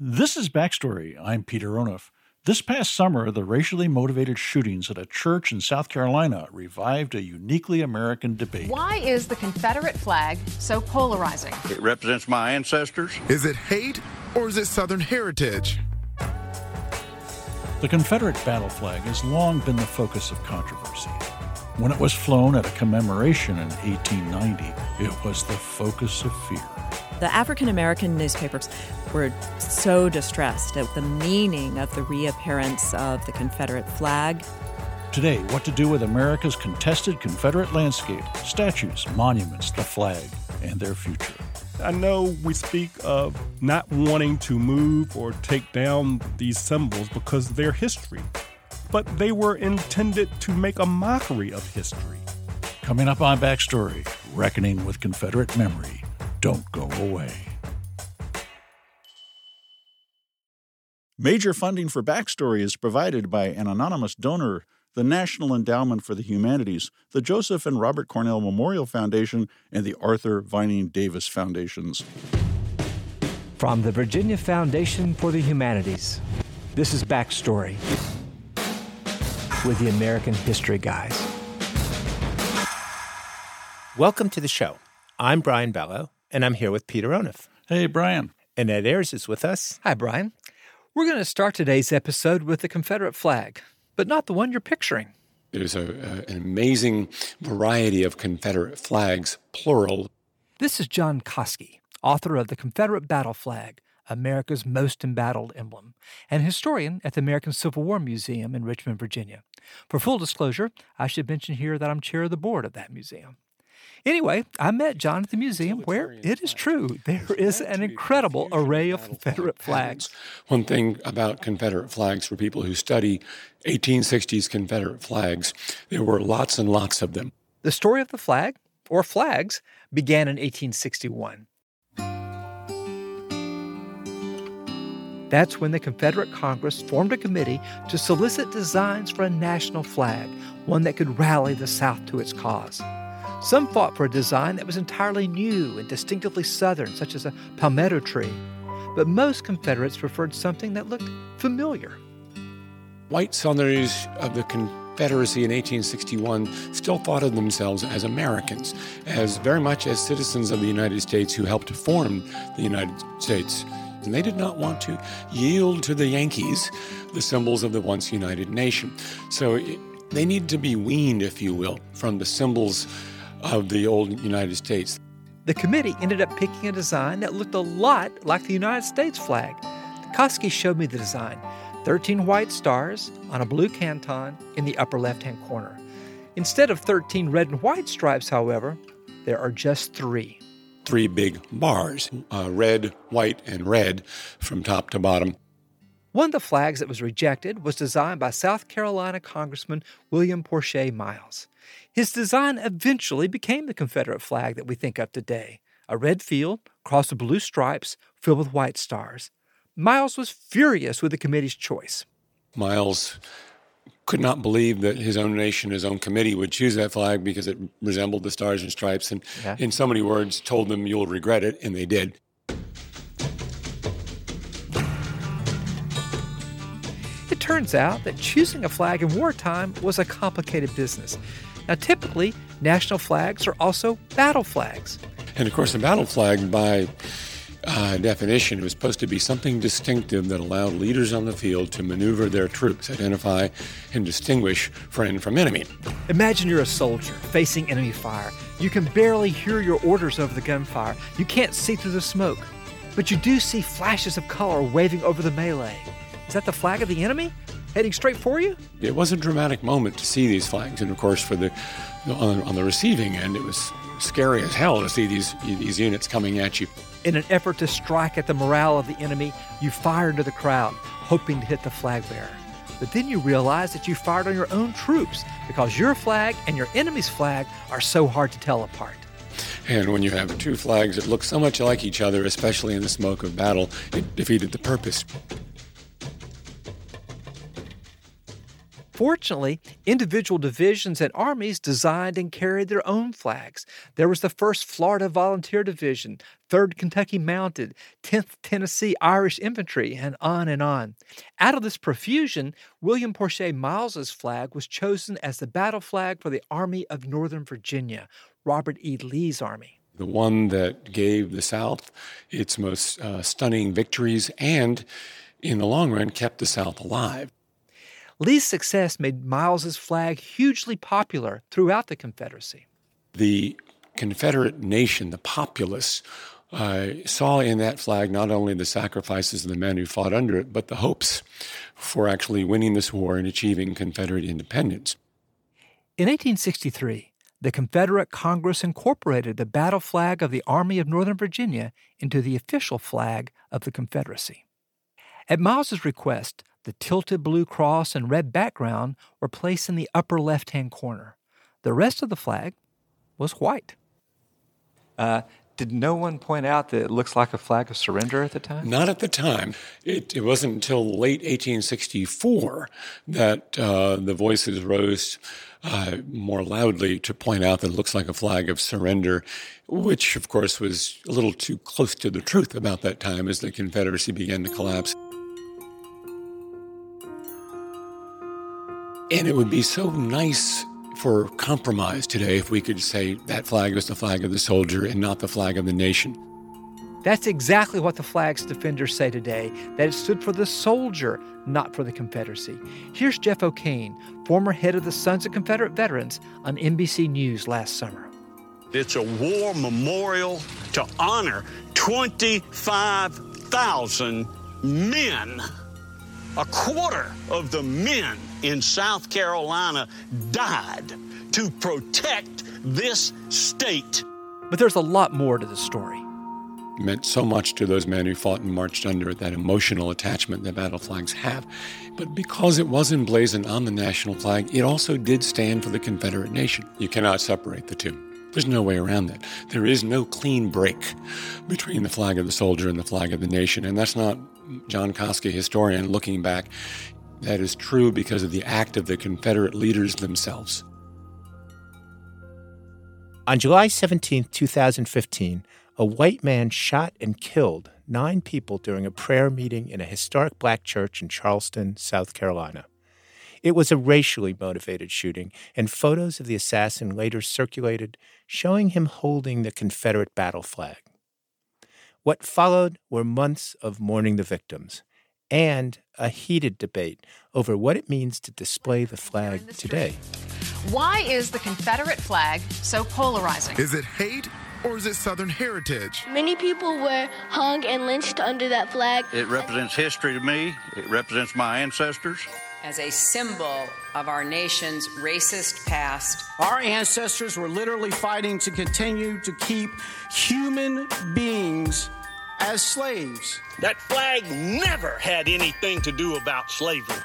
This is Backstory. I'm Peter Onuf. This past summer, the racially motivated shootings at a church in South Carolina revived a uniquely American debate. Why is the Confederate flag so polarizing? It represents my ancestors. Is it hate or is it Southern heritage? The Confederate battle flag has long been the focus of controversy. When it was flown at a commemoration in 1890, it was the focus of fear. The African American newspapers were so distressed at the meaning of the reappearance of the Confederate flag. Today, what to do with America's contested Confederate landscape, statues, monuments, the flag, and their future. I know we speak of not wanting to move or take down these symbols because they're history, but they were intended to make a mockery of history. Coming up on Backstory Reckoning with Confederate Memory. Don't go away. Major funding for Backstory is provided by an anonymous donor, the National Endowment for the Humanities, the Joseph and Robert Cornell Memorial Foundation, and the Arthur Vining Davis Foundations. From the Virginia Foundation for the Humanities, this is Backstory with the American History Guys. Welcome to the show. I'm Brian Balogh, and I'm here with Peter Onuf. Hey, Brian. And Ed Ayers is with us. Hi, Brian. We're going to start today's episode with the Confederate flag, but not the one you're picturing. There's a, a, an amazing variety of Confederate flags, plural. This is John Coski, author of The Confederate Battle Flag, America's most embattled emblem, and historian at the American Civil War Museum in Richmond, Virginia. For full disclosure, I should mention here that I'm chair of the board of that museum. Anyway, I met John at the museum where it is true there is an incredible array of Confederate flags. One thing about Confederate flags for people who study 1860s Confederate flags, there were lots and lots of them. The story of the flag, or flags, began in 1861. That's when the Confederate Congress formed a committee to solicit designs for a national flag, one that could rally the South to its cause. Some fought for a design that was entirely new and distinctively Southern, such as a palmetto tree, but most Confederates preferred something that looked familiar. White Southerners of the Confederacy in 1861 still thought of themselves as Americans, as very much as citizens of the United States who helped form the United States. And they did not want to yield to the Yankees the symbols of the once united nation. So it, they needed to be weaned, if you will, from the symbols of the old United States. The committee ended up picking a design that looked a lot like the United States flag. Coski showed me the design 13 white stars on a blue canton in the upper left hand corner. Instead of 13 red and white stripes, however, there are just three three big bars uh, red, white, and red from top to bottom. One of the flags that was rejected was designed by South Carolina Congressman William Porcher Miles. His design eventually became the Confederate flag that we think of today a red field crossed with blue stripes filled with white stars. Miles was furious with the committee's choice. Miles could not believe that his own nation, his own committee would choose that flag because it resembled the Stars and Stripes, and yeah. in so many words, told them you'll regret it, and they did. It turns out that choosing a flag in wartime was a complicated business. Now, typically, national flags are also battle flags. And of course, a battle flag, by uh, definition, was supposed to be something distinctive that allowed leaders on the field to maneuver their troops, identify and distinguish friend from enemy. Imagine you're a soldier facing enemy fire. You can barely hear your orders over the gunfire. You can't see through the smoke. But you do see flashes of color waving over the melee. Is that the flag of the enemy? Heading straight for you? It was a dramatic moment to see these flags, and of course, for the on, on the receiving end, it was scary as hell to see these these units coming at you. In an effort to strike at the morale of the enemy, you fire into the crowd, hoping to hit the flag bearer. But then you realize that you fired on your own troops because your flag and your enemy's flag are so hard to tell apart. And when you have two flags that look so much like each other, especially in the smoke of battle, it defeated the purpose. Fortunately, individual divisions and armies designed and carried their own flags. There was the 1st Florida Volunteer Division, 3rd Kentucky Mounted, 10th Tennessee Irish Infantry, and on and on. Out of this profusion, William Porcher Miles's flag was chosen as the battle flag for the Army of Northern Virginia, Robert E. Lee's army. The one that gave the South its most uh, stunning victories and, in the long run, kept the South alive. Lee's success made Miles's flag hugely popular throughout the Confederacy. The Confederate nation, the populace, uh, saw in that flag not only the sacrifices of the men who fought under it, but the hopes for actually winning this war and achieving Confederate independence. In 1863, the Confederate Congress incorporated the battle flag of the Army of Northern Virginia into the official flag of the Confederacy. At Miles's request, the tilted blue cross and red background were placed in the upper left hand corner. The rest of the flag was white. Uh, did no one point out that it looks like a flag of surrender at the time? Not at the time. It, it wasn't until late 1864 that uh, the voices rose uh, more loudly to point out that it looks like a flag of surrender, which, of course, was a little too close to the truth about that time as the Confederacy began to collapse. And it would be so nice for compromise today if we could say that flag was the flag of the soldier and not the flag of the nation. That's exactly what the flag's defenders say today that it stood for the soldier, not for the Confederacy. Here's Jeff O'Kane, former head of the Sons of Confederate Veterans, on NBC News last summer. It's a war memorial to honor 25,000 men. A quarter of the men in South Carolina died to protect this state. But there's a lot more to the story. It meant so much to those men who fought and marched under it, that emotional attachment that battle flags have. But because it was emblazoned on the national flag, it also did stand for the Confederate nation. You cannot separate the two. There's no way around that. There is no clean break between the flag of the soldier and the flag of the nation. And that's not John Coski, historian, looking back. That is true because of the act of the Confederate leaders themselves. On July 17, 2015, a white man shot and killed nine people during a prayer meeting in a historic black church in Charleston, South Carolina. It was a racially motivated shooting, and photos of the assassin later circulated showing him holding the Confederate battle flag. What followed were months of mourning the victims and a heated debate over what it means to display the flag today. Why is the Confederate flag so polarizing? Is it hate or is it Southern heritage? Many people were hung and lynched under that flag. It represents history to me, it represents my ancestors. As a symbol of our nation's racist past. Our ancestors were literally fighting to continue to keep human beings as slaves. That flag never had anything to do about slavery.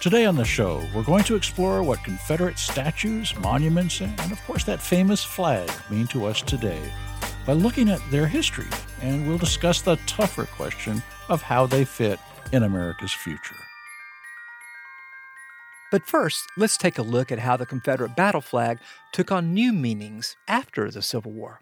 Today on the show, we're going to explore what Confederate statues, monuments, and of course that famous flag mean to us today by looking at their history, and we'll discuss the tougher question of how they fit in America's future. But first, let's take a look at how the Confederate battle flag took on new meanings after the Civil War.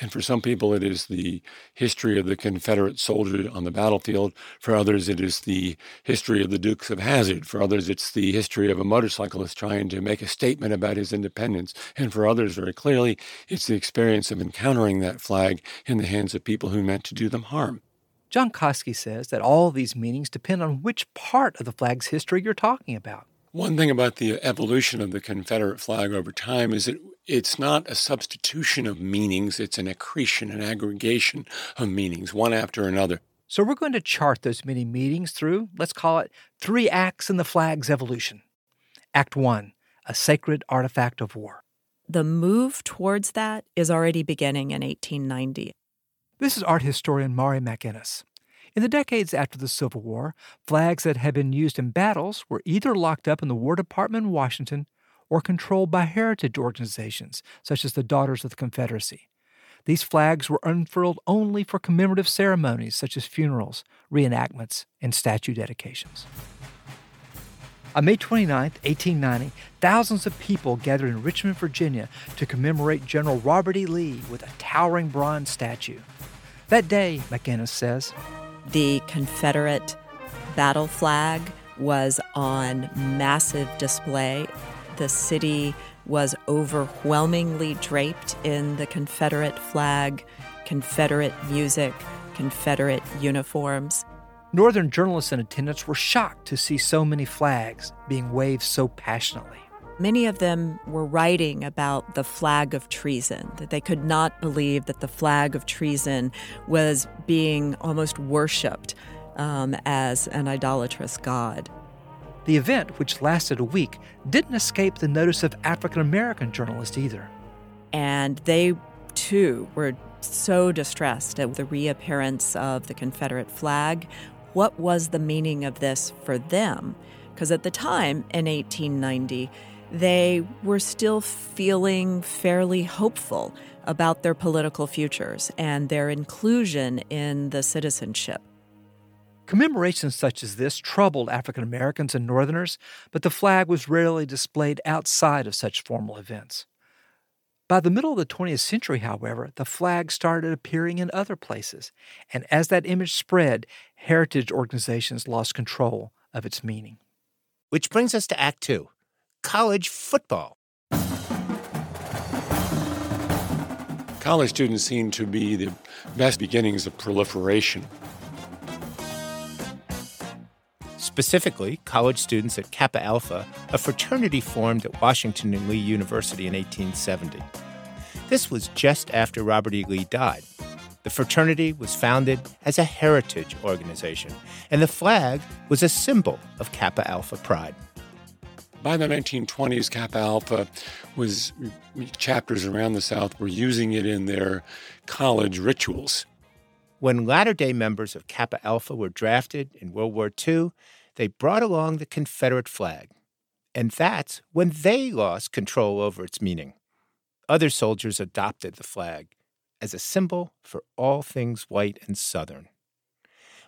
And for some people, it is the history of the Confederate soldier on the battlefield. For others, it is the history of the Dukes of Hazzard. For others, it's the history of a motorcyclist trying to make a statement about his independence. And for others, very clearly, it's the experience of encountering that flag in the hands of people who meant to do them harm. John Coski says that all these meanings depend on which part of the flag's history you're talking about. One thing about the evolution of the Confederate flag over time is that it's not a substitution of meanings, it's an accretion, an aggregation of meanings, one after another. So we're going to chart those many meanings through, let's call it, three acts in the flag's evolution. Act one, a sacred artifact of war. The move towards that is already beginning in 1890. This is art historian Maurie McInnis. In the decades after the Civil War, flags that had been used in battles were either locked up in the War Department in Washington or controlled by heritage organizations such as the Daughters of the Confederacy. these flags were unfurled only for commemorative ceremonies such as funerals, reenactments, and statue dedications. On May 29, 1890, thousands of people gathered in Richmond, Virginia to commemorate General Robert E. Lee with a towering bronze statue. That day, McInnis says, the Confederate battle flag was on massive display. The city was overwhelmingly draped in the Confederate flag, Confederate music, Confederate uniforms. Northern journalists in attendance were shocked to see so many flags being waved so passionately. Many of them were writing about the flag of treason, that they could not believe that the flag of treason was being almost worshiped um, as an idolatrous god. The event, which lasted a week, didn't escape the notice of African American journalists either. And they, too, were so distressed at the reappearance of the Confederate flag. What was the meaning of this for them? Because at the time, in 1890, they were still feeling fairly hopeful about their political futures and their inclusion in the citizenship. Commemorations such as this troubled African Americans and Northerners, but the flag was rarely displayed outside of such formal events. By the middle of the 20th century, however, the flag started appearing in other places, and as that image spread, heritage organizations lost control of its meaning. Which brings us to Act Two college football. College students seem to be the best beginnings of proliferation. Specifically, college students at Kappa Alpha, a fraternity formed at Washington and Lee University in 1870. This was just after Robert E. Lee died. The fraternity was founded as a heritage organization, and the flag was a symbol of Kappa Alpha pride. By the 1920s, Kappa Alpha was chapters around the South were using it in their college rituals. When latter day members of Kappa Alpha were drafted in World War II, they brought along the Confederate flag. And that's when they lost control over its meaning. Other soldiers adopted the flag as a symbol for all things white and Southern.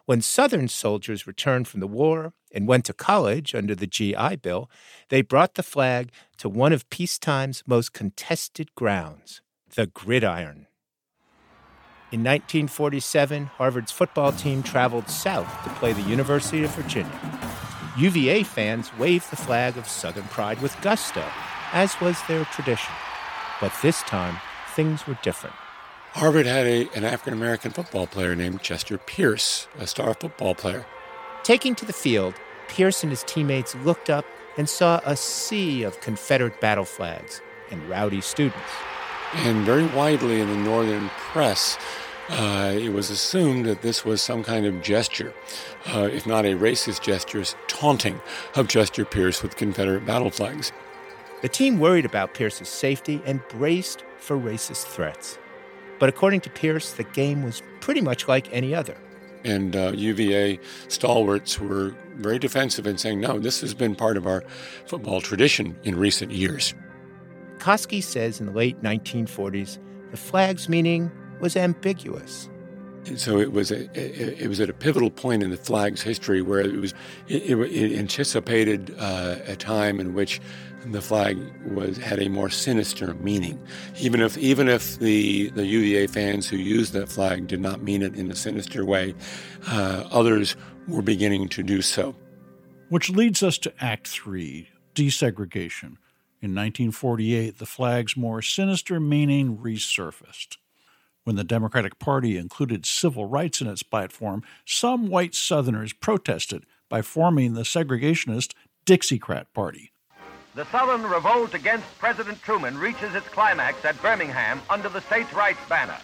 When Southern soldiers returned from the war and went to college under the GI Bill, they brought the flag to one of peacetime's most contested grounds, the gridiron. In 1947, Harvard's football team traveled south to play the University of Virginia. UVA fans waved the flag of Southern pride with gusto, as was their tradition. But this time, things were different. Harvard had a, an African American football player named Chester Pierce, a star football player. Taking to the field, Pierce and his teammates looked up and saw a sea of Confederate battle flags and rowdy students. And very widely in the Northern press, uh, it was assumed that this was some kind of gesture, uh, if not a racist gesture, taunting of Chester Pierce with Confederate battle flags. The team worried about Pierce's safety and braced for racist threats. But according to Pierce, the game was pretty much like any other. And uh, UVA stalwarts were very defensive in saying, no, this has been part of our football tradition in recent years. Coski says in the late 1940s, the flag's meaning was ambiguous. And so it was a, it, was at a pivotal point in the flag's history where it was it, it anticipated uh, a time in which the flag was had a more sinister meaning. Even if even if the the UVA fans who used that flag did not mean it in a sinister way, uh, others were beginning to do so. Which leads us to Act Three: desegregation. In 1948, the flag's more sinister meaning resurfaced. When the Democratic Party included civil rights in its platform, some white Southerners protested by forming the segregationist Dixiecrat Party. The Southern revolt against President Truman reaches its climax at Birmingham under the states' rights banner.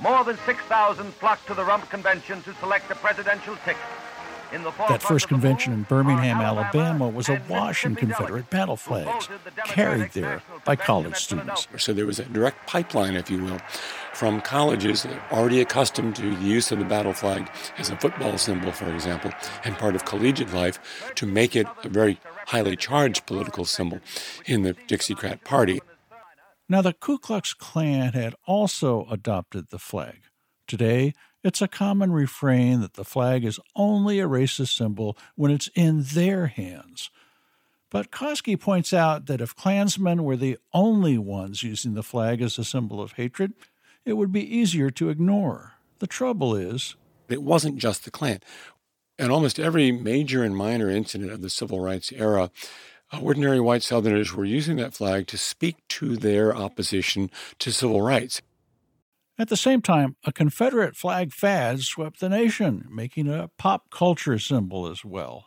More than 6,000 flocked to the Rump Convention to select a presidential ticket. That first convention in Birmingham, Alabama was awash in Confederate battle flags, carried there by college students. So there was a direct pipeline, if you will, from colleges already accustomed to the use of the battle flag as a football symbol, for example, and part of collegiate life, to make it a very highly charged political symbol in the Dixiecrat Party. Now, the Ku Klux Klan had also adopted the flag. Today, it's a common refrain that the flag is only a racist symbol when it's in their hands. But Coski points out that if Klansmen were the only ones using the flag as a symbol of hatred, it would be easier to ignore. The trouble is, it wasn't just the Klan. In almost every major and minor incident of the civil rights era, uh, ordinary white Southerners were using that flag to speak to their opposition to civil rights. At the same time, a Confederate flag fad swept the nation, making it a pop culture symbol as well.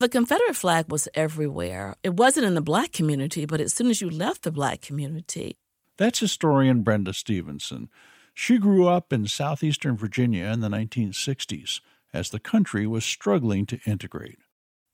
The Confederate flag was everywhere. It wasn't in the black community, but as soon as you left the black community. That's historian Brenda Stevenson. She grew up in southeastern Virginia in the 1960s as the country was struggling to integrate.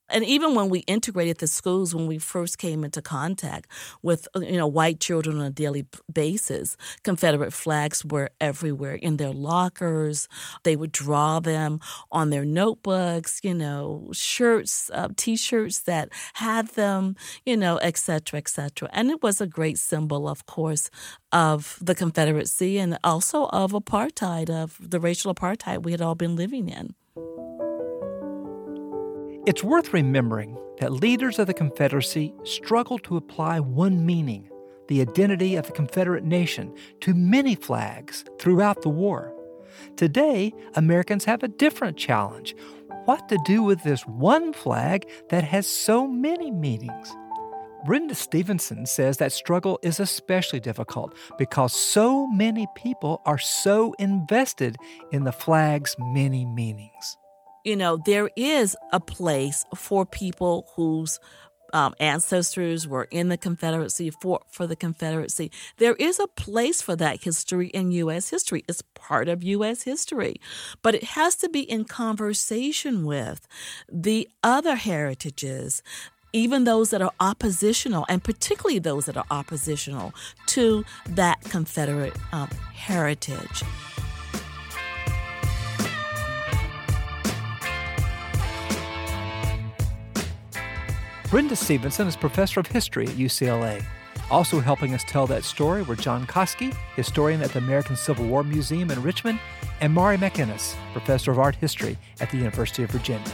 And even when we integrated the schools, when we first came into contact with uh, you know white children on a daily basis, Confederate flags were everywhere in their lockers. They would draw them on their notebooks, you know, shirts, uh, T-shirts that had them, you know, et cetera, et cetera. And it was a great symbol, of course, of the Confederacy and also of apartheid, of the racial apartheid we had all been living in. It's worth remembering that leaders of the Confederacy struggled to apply one meaning, the identity of the Confederate nation, to many flags throughout the war. Today, Americans have a different challenge what to do with this one flag that has so many meanings. Brenda Stevenson says that struggle is especially difficult because so many people are so invested in the flag's many meanings you know, there is a place for people whose um, ancestors were in the Confederacy, for, for the Confederacy. There is a place for that history in U.S. history. It's part of U.S. history. But it has to be in conversation with the other heritages, even those that are oppositional, and particularly those that are oppositional to that Confederate um, heritage. Brenda Stevenson is professor of history at UCLA. Also helping us tell that story were John Coski, historian at the American Civil War Museum in Richmond, and Maurie McInnis, professor of art history at the University of Virginia.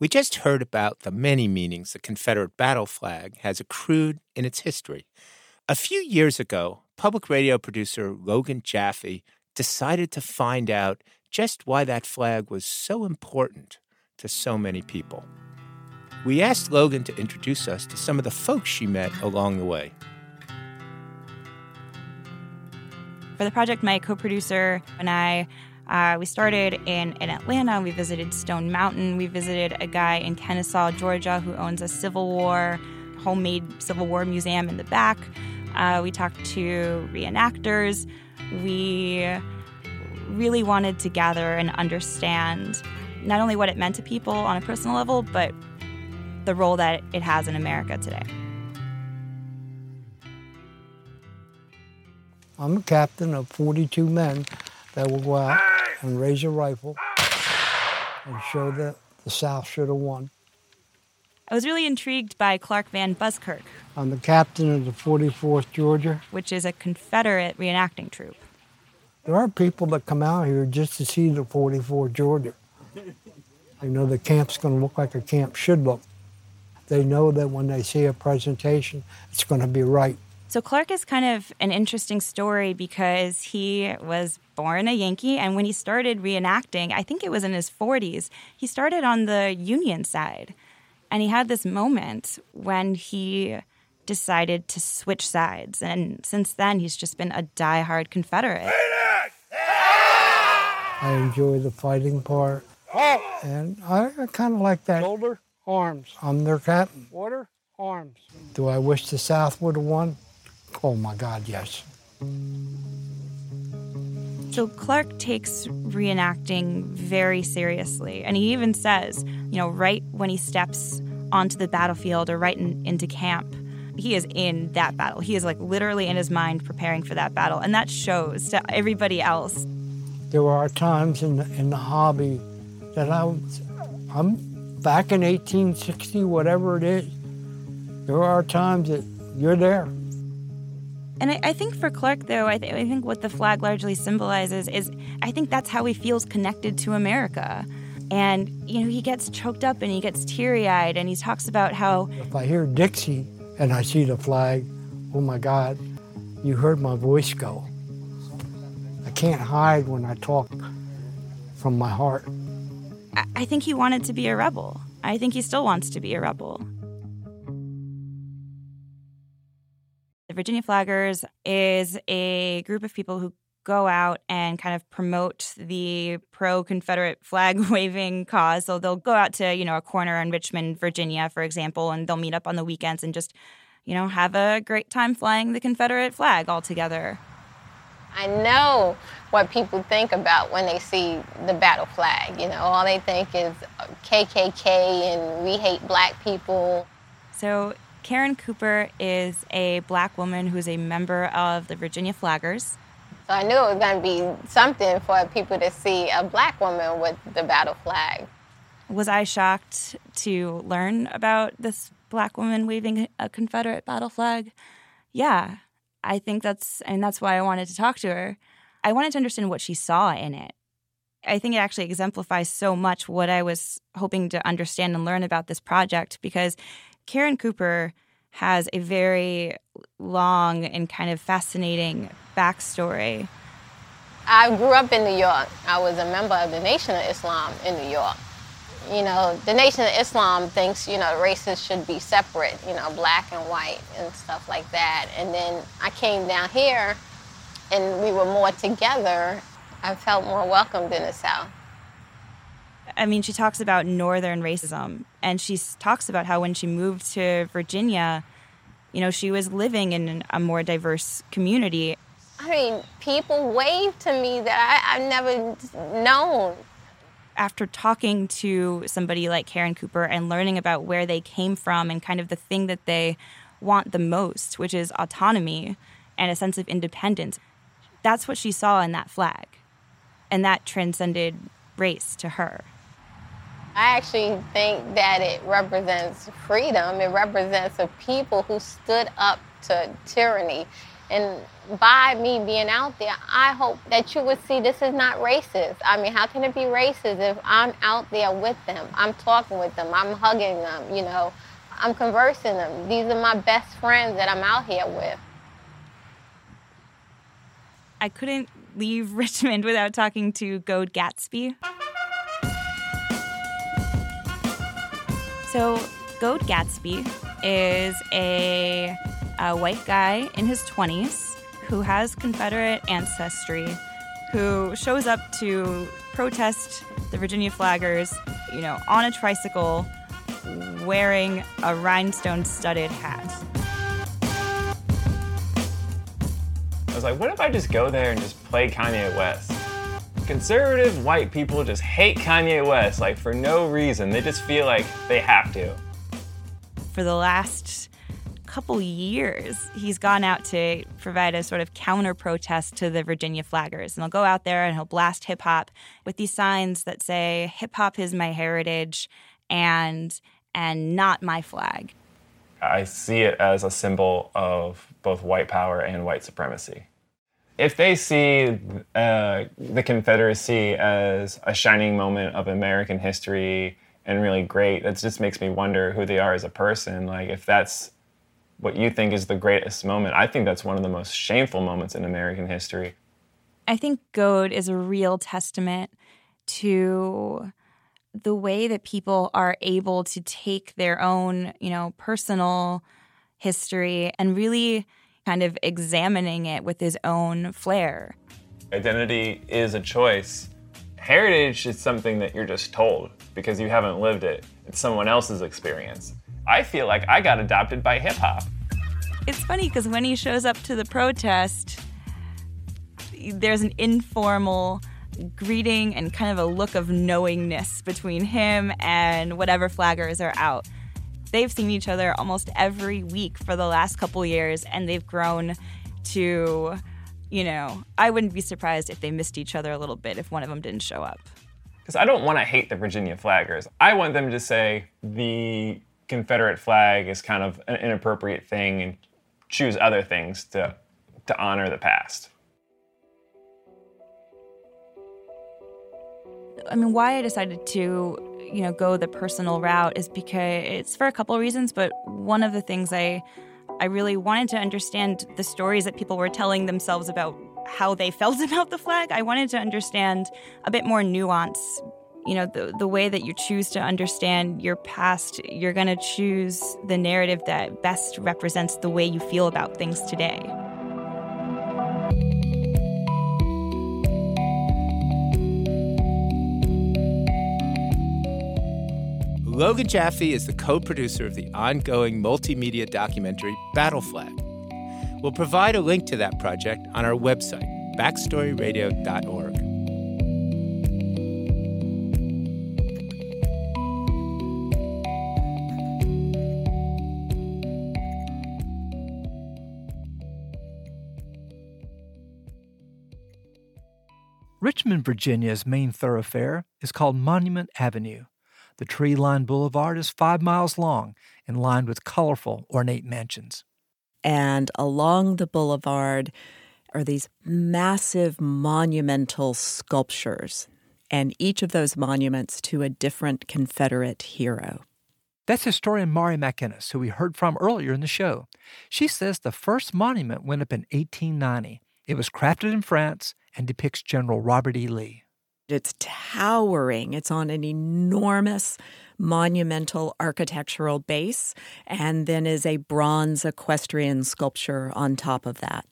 We just heard about the many meanings the Confederate battle flag has accrued in its history. A few years ago, public radio producer Logan Jaffe decided to find out just why that flag was so important to so many people. We asked Logan to introduce us to some of the folks she met along the way. For the project, my co producer and I uh, we started in, in Atlanta. We visited Stone Mountain. We visited a guy in Kennesaw, Georgia, who owns a Civil War, homemade Civil War museum in the back. Uh, we talked to reenactors. We really wanted to gather and understand not only what it meant to people on a personal level, but the role that it has in America today. I'm a captain of 42 men that will go out and raise a rifle and show that the South should have won. I was really intrigued by Clark Van Buskirk. I'm the captain of the 44th Georgia, which is a Confederate reenacting troop. There are people that come out here just to see the 44th Georgia. They know the camp's going to look like a camp should look. They know that when they see a presentation, it's going to be right. So Clark is kind of an interesting story because he was born a Yankee, and when he started reenacting, I think it was in his 40s, he started on the Union side. And he had this moment when he decided to switch sides. And since then, he's just been a die-hard Confederate. I enjoy the fighting part. And I kind of like that. Shoulder, arms. I'm their captain. Water, arms. Do I wish the South would have won? Oh my God, yes. So Clark takes reenacting very seriously. And he even says, you know, right when he steps onto the battlefield or right in, into camp, he is in that battle. He is like literally in his mind preparing for that battle. And that shows to everybody else. There are times in the, in the hobby that I I'm back in 1860, whatever it is. There are times that you're there. And I, I think for Clark, though, I, th- I think what the flag largely symbolizes is I think that's how he feels connected to America. And, you know, he gets choked up and he gets teary eyed and he talks about how. If I hear Dixie and I see the flag, oh my God, you heard my voice go. I can't hide when I talk from my heart. I, I think he wanted to be a rebel. I think he still wants to be a rebel. The Virginia Flaggers is a group of people who go out and kind of promote the pro Confederate flag waving cause. So they'll go out to, you know, a corner in Richmond, Virginia, for example, and they'll meet up on the weekends and just, you know, have a great time flying the Confederate flag all together. I know what people think about when they see the battle flag. You know, all they think is uh, KKK and we hate black people. So Karen Cooper is a black woman who is a member of the Virginia Flaggers. So I knew it was going to be something for people to see a black woman with the battle flag. Was I shocked to learn about this black woman waving a Confederate battle flag? Yeah, I think that's, and that's why I wanted to talk to her. I wanted to understand what she saw in it. I think it actually exemplifies so much what I was hoping to understand and learn about this project because Karen Cooper has a very long and kind of fascinating backstory. I grew up in New York. I was a member of the Nation of Islam in New York. You know, the Nation of Islam thinks, you know, races should be separate, you know, black and white and stuff like that. And then I came down here and we were more together. I felt more welcomed in the South. I mean, she talks about northern racism, and she talks about how when she moved to Virginia, you know, she was living in a more diverse community. I mean, people wave to me that I, I've never known. After talking to somebody like Karen Cooper and learning about where they came from and kind of the thing that they want the most, which is autonomy and a sense of independence, that's what she saw in that flag. And that transcended race to her. I actually think that it represents freedom. It represents a people who stood up to tyranny. And by me being out there, I hope that you would see this is not racist. I mean, how can it be racist if I'm out there with them? I'm talking with them, I'm hugging them, you know, I'm conversing them. These are my best friends that I'm out here with. I couldn't leave Richmond without talking to Goad Gatsby. So, Goad Gatsby is a, a white guy in his 20s who has Confederate ancestry, who shows up to protest the Virginia Flaggers, you know, on a tricycle, wearing a rhinestone studded hat. I was like, what if I just go there and just play Kanye West? Conservative white people just hate Kanye West, like for no reason. They just feel like they have to. For the last couple years, he's gone out to provide a sort of counter protest to the Virginia flaggers. And he'll go out there and he'll blast hip hop with these signs that say, hip hop is my heritage and and not my flag. I see it as a symbol of both white power and white supremacy if they see uh, the Confederacy as a shining moment of American history and really great, that just makes me wonder who they are as a person. Like, if that's what you think is the greatest moment, I think that's one of the most shameful moments in American history. I think Goad is a real testament to the way that people are able to take their own, you know, personal history and really kind of examining it with his own flair. Identity is a choice. Heritage is something that you're just told because you haven't lived it. It's someone else's experience. I feel like I got adopted by hip hop. It's funny because when he shows up to the protest, there's an informal greeting and kind of a look of knowingness between him and whatever flaggers are out they've seen each other almost every week for the last couple years, and they've grown to, you know, I wouldn't be surprised if they missed each other a little bit if one of them didn't show up. Because I don't want to hate the Virginia flaggers. I want them to say the Confederate flag is kind of an inappropriate thing and choose other things to, to honor the past. I mean, why I decided to, you know, go the personal route is because it's for a couple reasons, but one of the things I I really wanted to understand the stories that people were telling themselves about how they felt about the flag. I wanted to understand a bit more nuance. You know, the, the way that you choose to understand your past, you're going to choose the narrative that best represents the way you feel about things today. Logan Jaffe is the co producer of the ongoing multimedia documentary Battle Flag. We'll provide a link to that project on our website, backstoryradio.org. Richmond, Virginia's main thoroughfare is called Monument Avenue. The tree lined boulevard is five miles long and lined with colorful, ornate mansions. And along the boulevard are these massive monumental sculptures, and each of those monuments to a different Confederate hero. That's historian Maurie McInnis, who we heard from earlier in the show. She says the first monument went up in 1890. It was crafted in France and depicts General Robert E. Lee. It's towering. It's on an enormous monumental architectural base, and then is a bronze equestrian sculpture on top of that.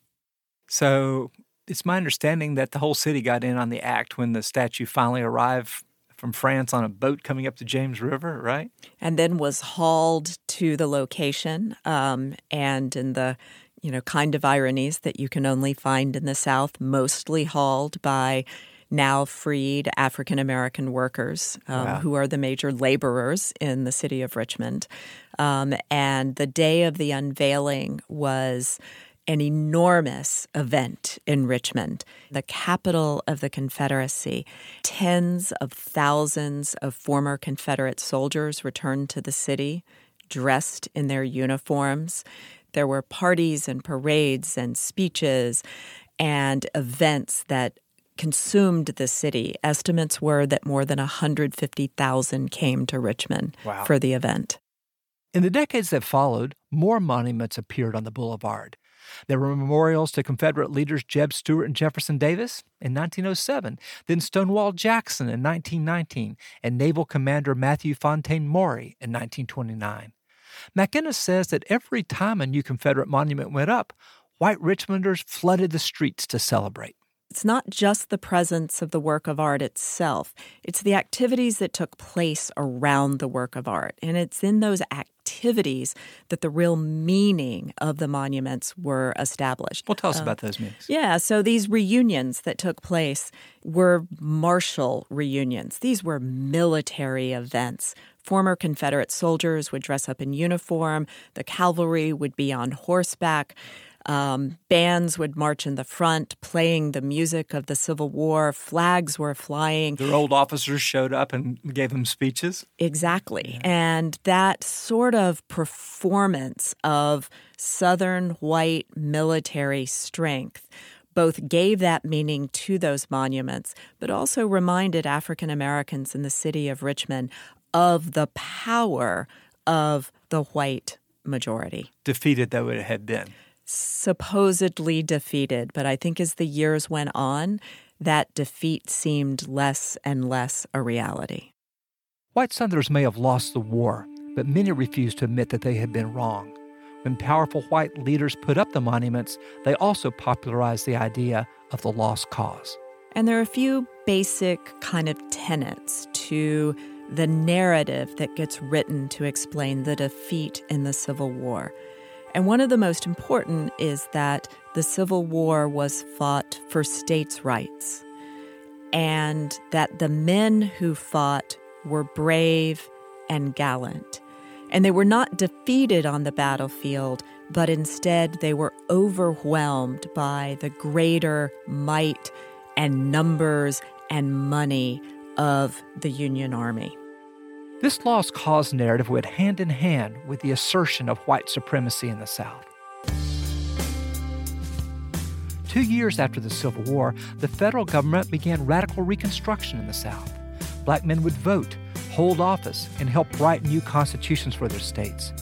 So it's my understanding that the whole city got in on the act when the statue finally arrived from France on a boat coming up the James River, right? And then was hauled to the location. Um, and in the you know kind of ironies that you can only find in the South, mostly hauled by now freed African American workers um, wow. who are the major laborers in the city of Richmond. Um, and the day of the unveiling was an enormous event in Richmond, the capital of the Confederacy. Tens of thousands of former Confederate soldiers returned to the city dressed in their uniforms. There were parties and parades and speeches and events that consumed the city. Estimates were that more than 150,000 came to Richmond wow. for the event. In the decades that followed, more monuments appeared on the boulevard. There were memorials to Confederate leaders Jeb Stuart and Jefferson Davis in 1907, then Stonewall Jackson in 1919, and Naval Commander Matthew Fontaine Maury in 1929. McInnis says that every time a new Confederate monument went up, white Richmonders flooded the streets to celebrate. It's not just the presence of the work of art itself, it's the activities that took place around the work of art. And it's in those activities that the real meaning of the monuments were established. Well, tell us uh, about those meetings. Yeah, so these reunions that took place were martial reunions, these were military events. Former Confederate soldiers would dress up in uniform, the cavalry would be on horseback. Um, bands would march in the front, playing the music of the Civil War. Flags were flying. Their old officers showed up and gave them speeches. Exactly. Yeah. And that sort of performance of Southern white military strength both gave that meaning to those monuments, but also reminded African Americans in the city of Richmond of the power of the white majority. Defeated though it had been supposedly defeated. But I think as the years went on, that defeat seemed less and less a reality. White Southerners may have lost the war, but many refused to admit that they had been wrong. When powerful white leaders put up the monuments, they also popularized the idea of the lost cause. And there are a few basic kind of tenets to the narrative that gets written to explain the defeat in the Civil War. And one of the most important is that the Civil War was fought for states' rights, and that the men who fought were brave and gallant. And they were not defeated on the battlefield, but instead they were overwhelmed by the greater might and numbers and money of the Union Army. This lost cause narrative went hand in hand with the assertion of white supremacy in the South. Two years after the Civil War, the federal government began radical reconstruction in the South. Black men would vote, hold office, and help write new constitutions for their states.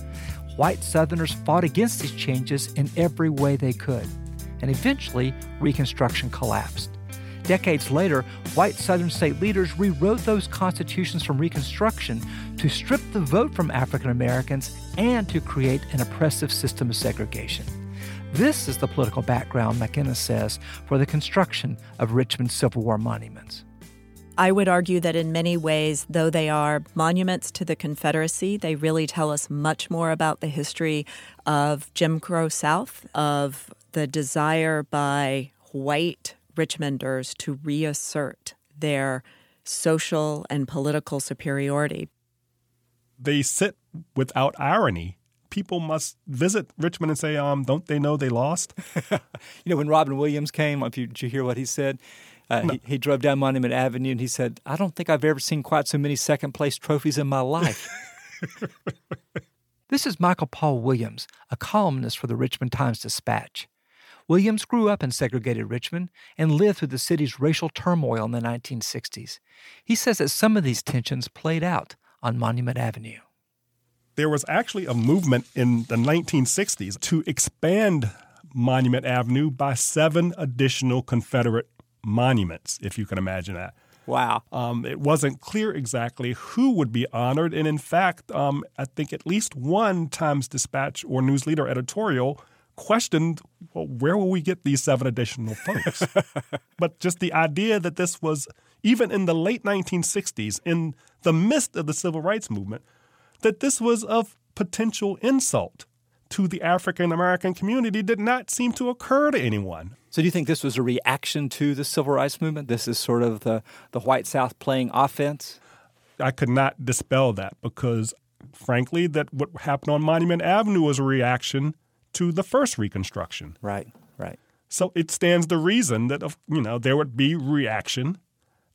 White Southerners fought against these changes in every way they could, and eventually, Reconstruction collapsed. Decades later, white Southern state leaders rewrote those constitutions from Reconstruction to strip the vote from African Americans and to create an oppressive system of segregation. This is the political background, McInnis says, for the construction of Richmond Civil War monuments. I would argue that in many ways, though they are monuments to the Confederacy, they really tell us much more about the history of Jim Crow South, of the desire by white Richmonders to reassert their social and political superiority. They sit without irony. People must visit Richmond and say, um, don't they know they lost? you know, when Robin Williams came, if you, did you hear what he said? Uh, no. he, he, drove down Monument Avenue and he said, I don't think I've ever seen quite so many second place trophies in my life. this is Michael Paul Williams, a columnist for the Richmond Times Dispatch. Williams grew up in segregated Richmond and lived through the city's racial turmoil in the 1960s. He says that some of these tensions played out on Monument Avenue. There was actually a movement in the 1960s to expand Monument Avenue by seven additional Confederate monuments, if you can imagine that. Wow. Um, it wasn't clear exactly who would be honored. And in fact, um, I think at least one Times Dispatch or News Leader editorial questioned well, where will we get these seven additional folks? but just the idea that this was, even in the late 1960s, in the midst of the civil rights movement, that this was of potential insult to the African American community did not seem to occur to anyone. So, do you think this was a reaction to the civil rights movement? This is sort of the, the white South playing offense? I could not dispel that because, frankly, that what happened on Monument Avenue was a reaction to the first Reconstruction. Right, right. So it stands to reason that you know there would be reaction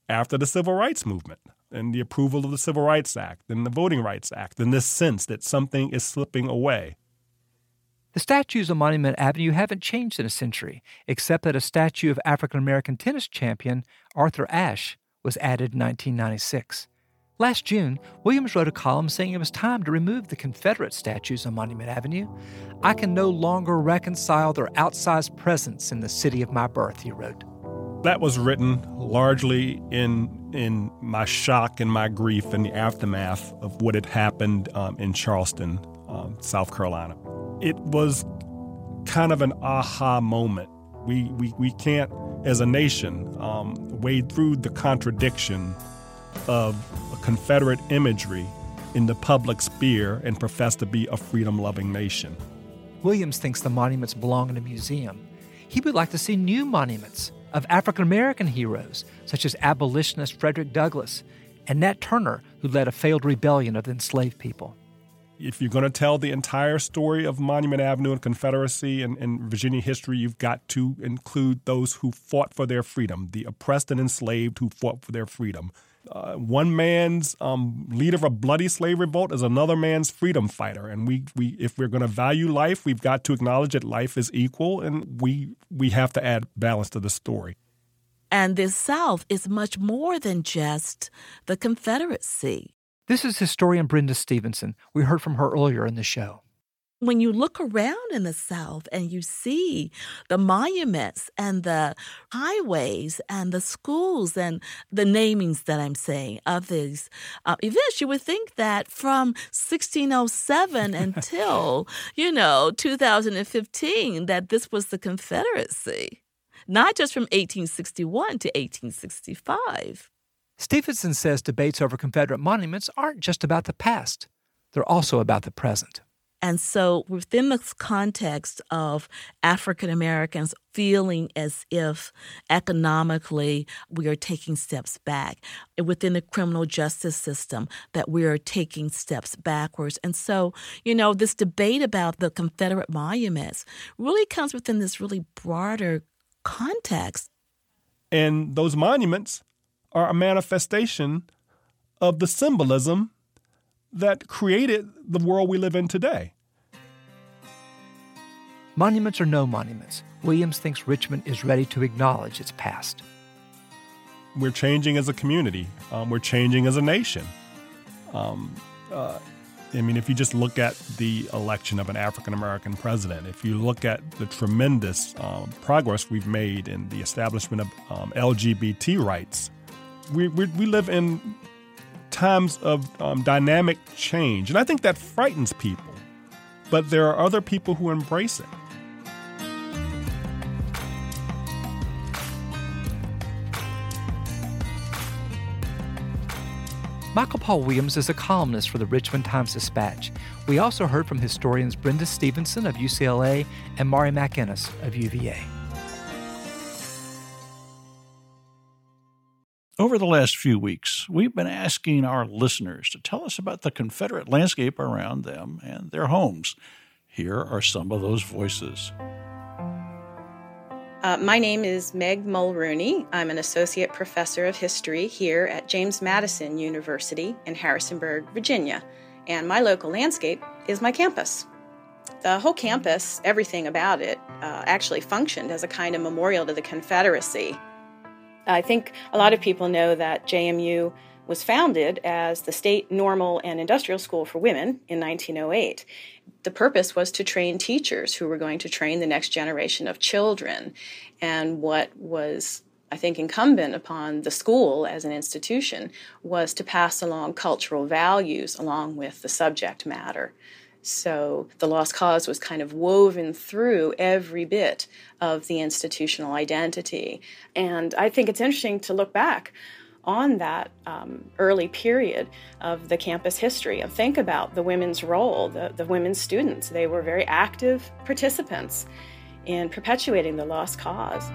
after the Civil Rights Movement and the approval of the Civil Rights Act and the Voting Rights Act, in this sense that something is slipping away. The statues on Monument Avenue haven't changed in a century, except that a statue of African American tennis champion Arthur Ashe was added in 1996. Last June, Williams wrote a column saying it was time to remove the Confederate statues on Monument Avenue. I can no longer reconcile their outsized presence in the city of my birth, he wrote. That was written largely in in my shock and my grief and the aftermath of what had happened um, in Charleston, um, South Carolina. It was kind of an aha moment. We we, we can't, as a nation, um, wade through the contradiction of Confederate imagery in the public sphere and profess to be a freedom loving nation. Williams thinks the monuments belong in a museum. He would like to see new monuments of African American heroes, such as abolitionist Frederick Douglass and Nat Turner, who led a failed rebellion of the enslaved people. If you're going to tell the entire story of Monument Avenue and Confederacy and, and Virginia history, you've got to include those who fought for their freedom, the oppressed and enslaved who fought for their freedom. Uh, one man's um, leader of a bloody slave revolt is another man's freedom fighter, and we, we if we're going to value life, we've got to acknowledge that life is equal, and we we have to add balance to the story. And the South is much more than just the Confederacy. This is historian Brenda Stevenson. We heard from her earlier in the show when you look around in the South and you see the monuments and the highways and the schools and the namings that I'm saying of these uh, events, you would think that from 1607 until, you know, 2015, that this was the Confederacy, not just from 1861 to 1865. Stevenson says debates over Confederate monuments aren't just about the past, they're also about the present. And so, within this context of African Americans feeling as if economically we are taking steps back, eh, within the criminal justice system, that we are taking steps backwards. And so, you know, this debate about the Confederate monuments really comes within this really broader context. And those monuments are a manifestation of the symbolism that created the world we live in today. Monuments or no monuments, Williams thinks Richmond is ready to acknowledge its past. We're changing as a community. Um, we're changing as a nation. Um, uh, I mean, if you just look at the election of an African American president, if you look at the tremendous um, progress we've made in the establishment of um, LGBT rights, we, we, we, live in times of um, dynamic change. And I think that frightens people. But there are other people who embrace it. Michael Paul Williams is a columnist for the Richmond Times Dispatch. We also heard from historians Brenda Stevenson of UCLA and Maurie McInnis of UVA. Over the last few weeks, we've been asking our listeners to tell us about the Confederate landscape around them and their homes. Here are some of those voices. Uh, my name is Meg Mulrooney. I'm an associate professor of history here at James Madison University in Harrisonburg, Virginia, and my local landscape is my campus. The whole campus, everything about it, uh, actually functioned as a kind of memorial to the Confederacy. I think a lot of people know that JMU was founded as the State Normal and Industrial School for Women in 1908. The purpose was to train teachers who were going to train the next generation of children. And what was I think incumbent upon the school as an institution was to pass along cultural values along with the subject matter. So the lost cause was kind of woven through every bit of the institutional identity. And I think it's interesting to look back on that um, early period of the campus history and think about the women's role, the, the women's students. They were very active participants in perpetuating the lost cause.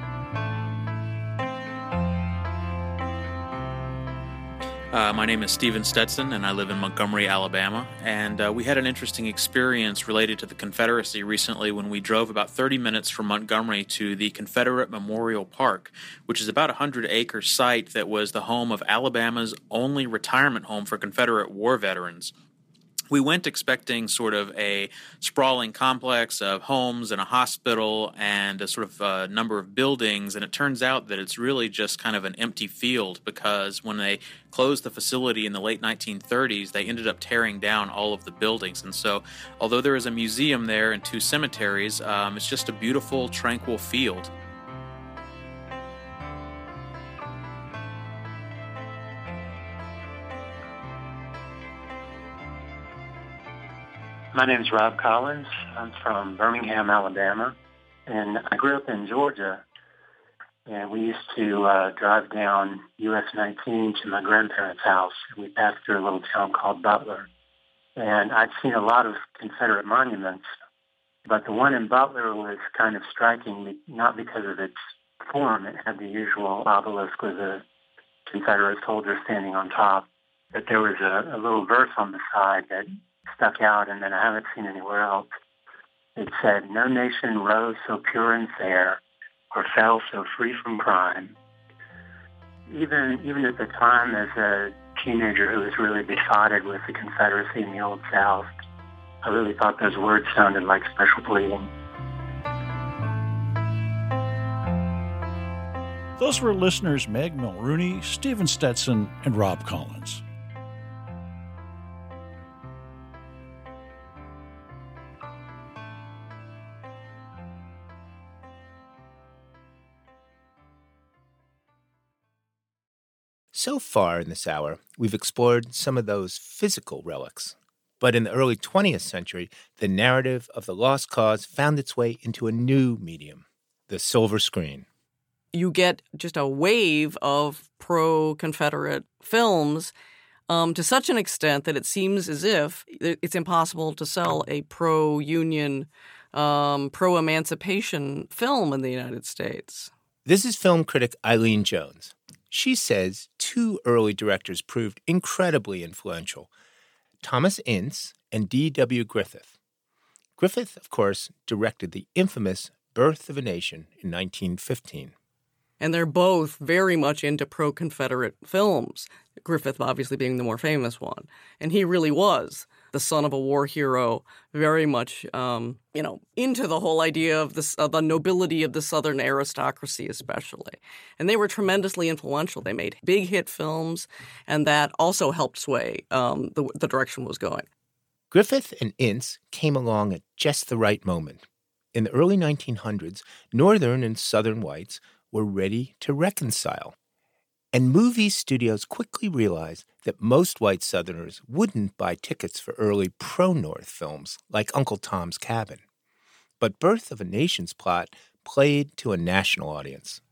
Uh, my name is Steven Stetson, and I live in Montgomery, Alabama. And uh, we had an interesting experience related to the Confederacy recently when we drove about 30 minutes from Montgomery to the Confederate Memorial Park, which is about a 100 acre site that was the home of Alabama's only retirement home for Confederate war veterans we went expecting sort of a sprawling complex of homes and a hospital and a sort of a uh, number of buildings and it turns out that it's really just kind of an empty field because when they closed the facility in the late 1930s they ended up tearing down all of the buildings. And so although there is a museum there and two cemeteries um, it's just a beautiful tranquil field My name is Rob Collins. I'm from Birmingham, Alabama, and I grew up in Georgia. And we used to uh, drive down US 19 to my grandparents' house. And we passed through a little town called Butler. And I'd seen a lot of Confederate monuments, but the one in Butler was kind of striking, not because of its form. It had the usual obelisk with a Confederate soldier standing on top, but there was a, a little verse on the side that stuck out and that I haven't seen anywhere else. It said, no nation rose so pure and fair or fell so free from crime. Even, even at the time as a teenager who was really besotted with the Confederacy in the Old South, I really thought those words sounded like special pleading. Those were listeners Meg Mulrooney, Steven Stetson, and Rob Collins. So far in this hour, we've explored some of those physical relics. But in the early 20th century, the narrative of the lost cause found its way into a new medium the silver screen. You get just a wave of pro Confederate films um, to such an extent that it seems as if it's impossible to sell a pro union, um, pro emancipation film in the United States. This is film critic Eileen Jones. She says two early directors proved incredibly influential Thomas Ince and D.W. Griffith. Griffith, of course, directed the infamous Birth of a Nation in 1915. And they're both very much into pro Confederate films, Griffith obviously being the more famous one. And he really was the son of a war hero, very much, um, you know, into the whole idea of this, uh, the nobility of the Southern aristocracy, especially. And they were tremendously influential. They made big hit films, and that also helped sway um, the, the direction was going. Griffith and Ince came along at just the right moment. In the early 1900s, Northern and Southern whites were ready to reconcile. And movie studios quickly realized that most white Southerners wouldn't buy tickets for early pro North films like Uncle Tom's Cabin. But Birth of a Nation's plot played to a national audience.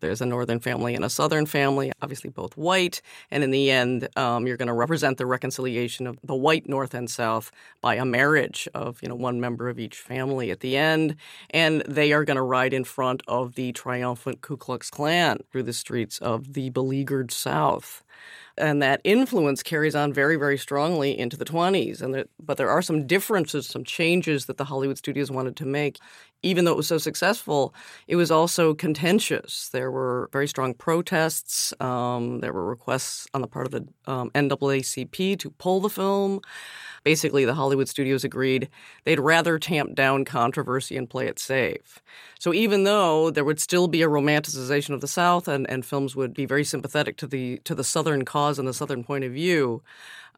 There's a northern family and a southern family, obviously both white. And in the end, um, you're going to represent the reconciliation of the white North and South by a marriage of you know one member of each family at the end. And they are going to ride in front of the triumphant Ku Klux Klan through the streets of the beleaguered South and that influence carries on very, very strongly into the 20s. And there, but there are some differences, some changes that the Hollywood studios wanted to make. Even though it was so successful, it was also contentious. There were very strong protests. Um, there were requests on the part of the um, NAACP to pull the film basically the Hollywood studios agreed they'd rather tamp down controversy and play it safe. So even though there would still be a romanticization of the South and, and films would be very sympathetic to the to the Southern cause and the Southern point of view,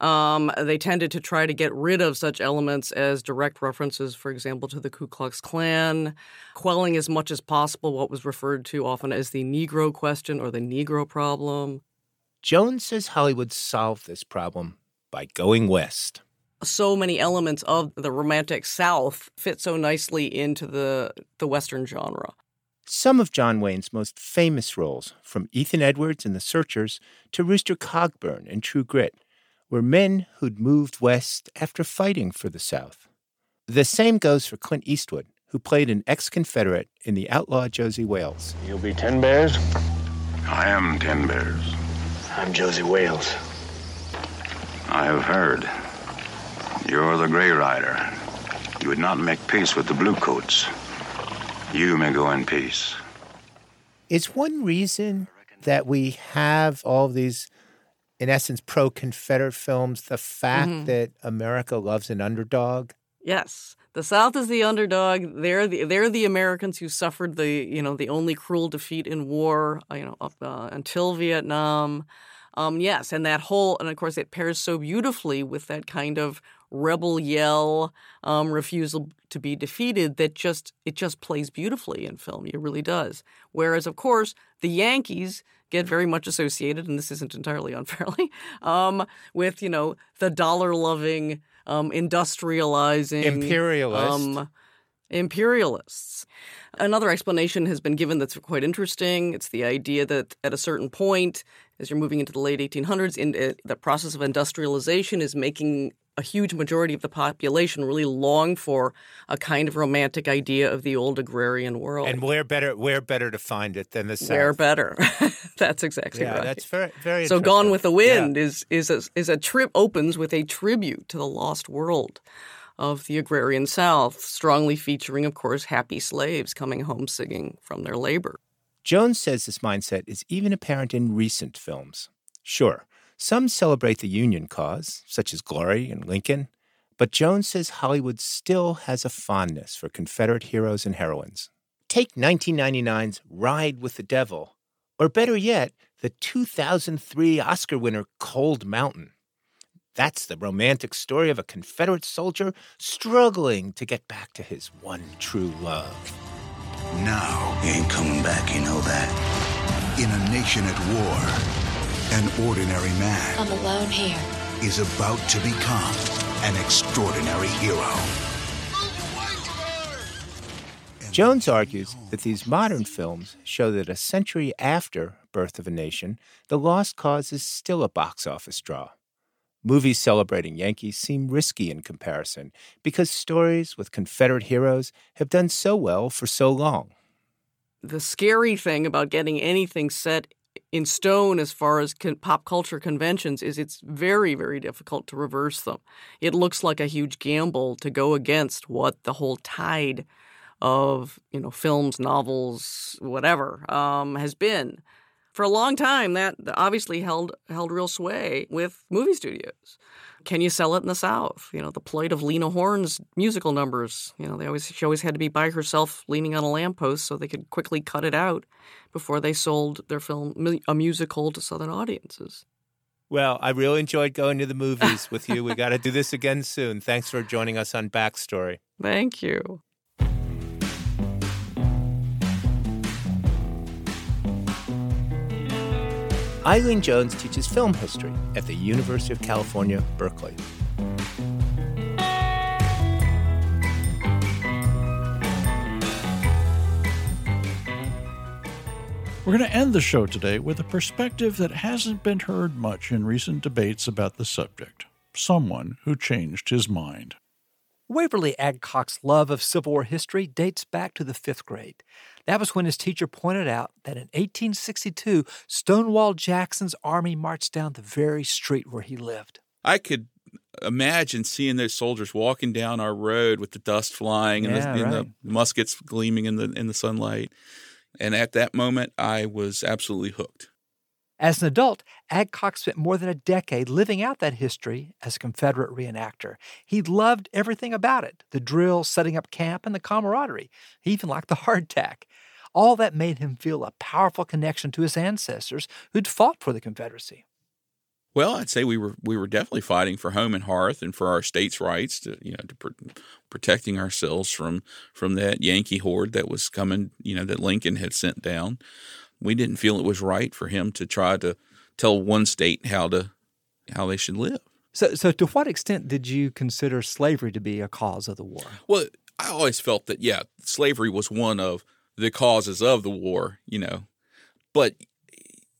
um, they tended to try to get rid of such elements as direct references, for example, to the Ku Klux Klan, quelling as much as possible what was referred to often as the Negro question or the Negro problem. Jones says Hollywood solved this problem by going west so many elements of the romantic South fit so nicely into the the Western genre. Some of John Wayne's most famous roles, from Ethan Edwards in The Searchers to Rooster Cogburn in True Grit, were men who'd moved west after fighting for the South. The same goes for Clint Eastwood, who played an ex Confederate in The Outlaw Josey Wales. You'll be Ten Bears? I am Ten Bears. I'm Josey Wales. I have heard. You're the Gray Rider. You would not make peace with the Bluecoats. You may go in peace. It's one reason that we have all these, in essence, pro Confederate films the fact mm-hmm. that America loves an underdog? Yes. The South is the underdog. They're the they're the Americans who suffered the you know the only cruel defeat in war you know up uh, until Vietnam. Um, yes, and that whole and of course it pairs so beautifully with that kind of rebel yell, um, refusal to be defeated that just it just plays beautifully in film. It really does. Whereas, of course, the Yankees get very much associated, and this isn't entirely unfairly, um, with you know the dollar loving, um, industrializing imperialist. Um, imperialists. Another explanation has been given that's quite interesting. It's the idea that at a certain point, as you're moving into the late 1800s, in, uh, the process of industrialization is making a huge majority of the population really long for a kind of romantic idea of the old agrarian world. And where better where better to find it than the South? Where better? that's exactly yeah, right. That's very very. So, Gone with the Wind yeah. is is a, is a trip opens with a tribute to the lost world of the agrarian South, strongly featuring, of course, happy slaves coming home singing from their labor. Jones says this mindset is even apparent in recent films. Sure, some celebrate the Union cause, such as Glory and Lincoln, but Jones says Hollywood still has a fondness for Confederate heroes and heroines. Take 1999's Ride with the Devil, or better yet, the 2003 Oscar winner Cold Mountain. That's the romantic story of a Confederate soldier struggling to get back to his one true love. Now he ain't coming back, you know that. In a nation at war, an ordinary man. I'm alone here. Is about to become an extraordinary hero. Jones argues that these modern films show that a century after Birth of a Nation, The Lost Cause is still a box office draw. Movies celebrating Yankees seem risky in comparison because stories with Confederate heroes have done so well for so long. The scary thing about getting anything set in stone as far as con- pop culture conventions is it's very very difficult to reverse them it looks like a huge gamble to go against what the whole tide of you know films, novels, whatever um, has been. For a long time, that obviously held held real sway with movie studios. Can you sell it in the South? You know, the plight of Lena Horne's musical numbers. You know, they always she always had to be by herself, leaning on a lamppost, so they could quickly cut it out before they sold their film a musical to Southern audiences. Well, I really enjoyed going to the movies with you. We got to do this again soon. Thanks for joining us on Backstory. Thank you. Eileen Jones teaches film history at the University of California, Berkeley. We're going to end the show today with a perspective that hasn't been heard much in recent debates about the subject someone who changed his mind. Waverly Adcock's love of Civil War history dates back to the fifth grade. That was when his teacher pointed out that in 1862, Stonewall Jackson's army marched down the very street where he lived. I could imagine seeing those soldiers walking down our road with the dust flying and, Yeah, the, and right. the muskets gleaming in the in the sunlight. And at that moment, I was absolutely hooked. As an adult, Adcock spent more than a decade living out that history as a Confederate reenactor. He loved everything about it the drill, setting up camp, and the camaraderie. He even liked the hardtack. All that made him feel a powerful connection to his ancestors who'd fought for the Confederacy. Well, I'd say we were we were definitely fighting for home and hearth and for our states' rights to you know to pr- protecting ourselves from from that Yankee horde that was coming. You know that Lincoln had sent down. We didn't feel it was right for him to try to tell one state how to how they should live. So, so to what extent did you consider slavery to be a cause of the war? Well, I always felt that yeah, slavery was one of the causes of the war, you know. But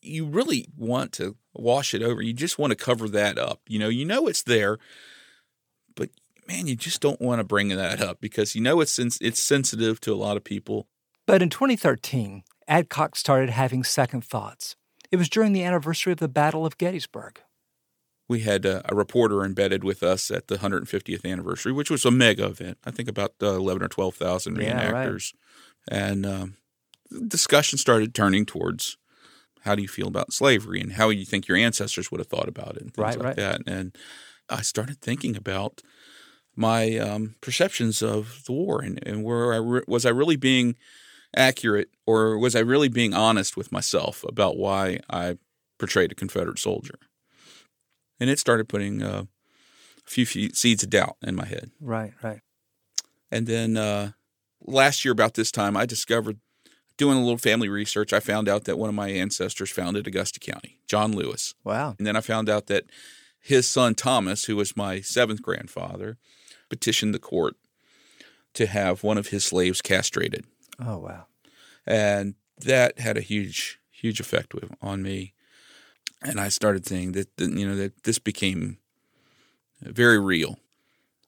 you really want to wash it over. You just want to cover that up. You know, you know it's there, but man, you just don't want to bring that up because you know it's it's sensitive to a lot of people. But in 2013, Adcock started having second thoughts. It was during the anniversary of the Battle of Gettysburg. We had a, a reporter embedded with us at the 150th anniversary, which was a mega event. I think about uh, 11 or 12,000 Yeah, right. reenactors. And um, the discussion started turning towards how do you feel about slavery and how you think your ancestors would have thought about it and things Right, like right. that. And I started thinking about my um, perceptions of the war and, and where I re- was I really being accurate or was I really being honest with myself about why I portrayed a Confederate soldier? And it started putting uh, a few, few seeds of doubt in my head. Right, right. And then uh, last year, about this time, I discovered doing a little family research. I found out that one of my ancestors founded Augusta County, John Lewis. Wow. And then I found out that his son Thomas, who was my seventh grandfather, petitioned the court to have one of his slaves castrated. Oh, wow. And that had a huge, huge effect with, on me. And I started that, that, you know, that this became very real.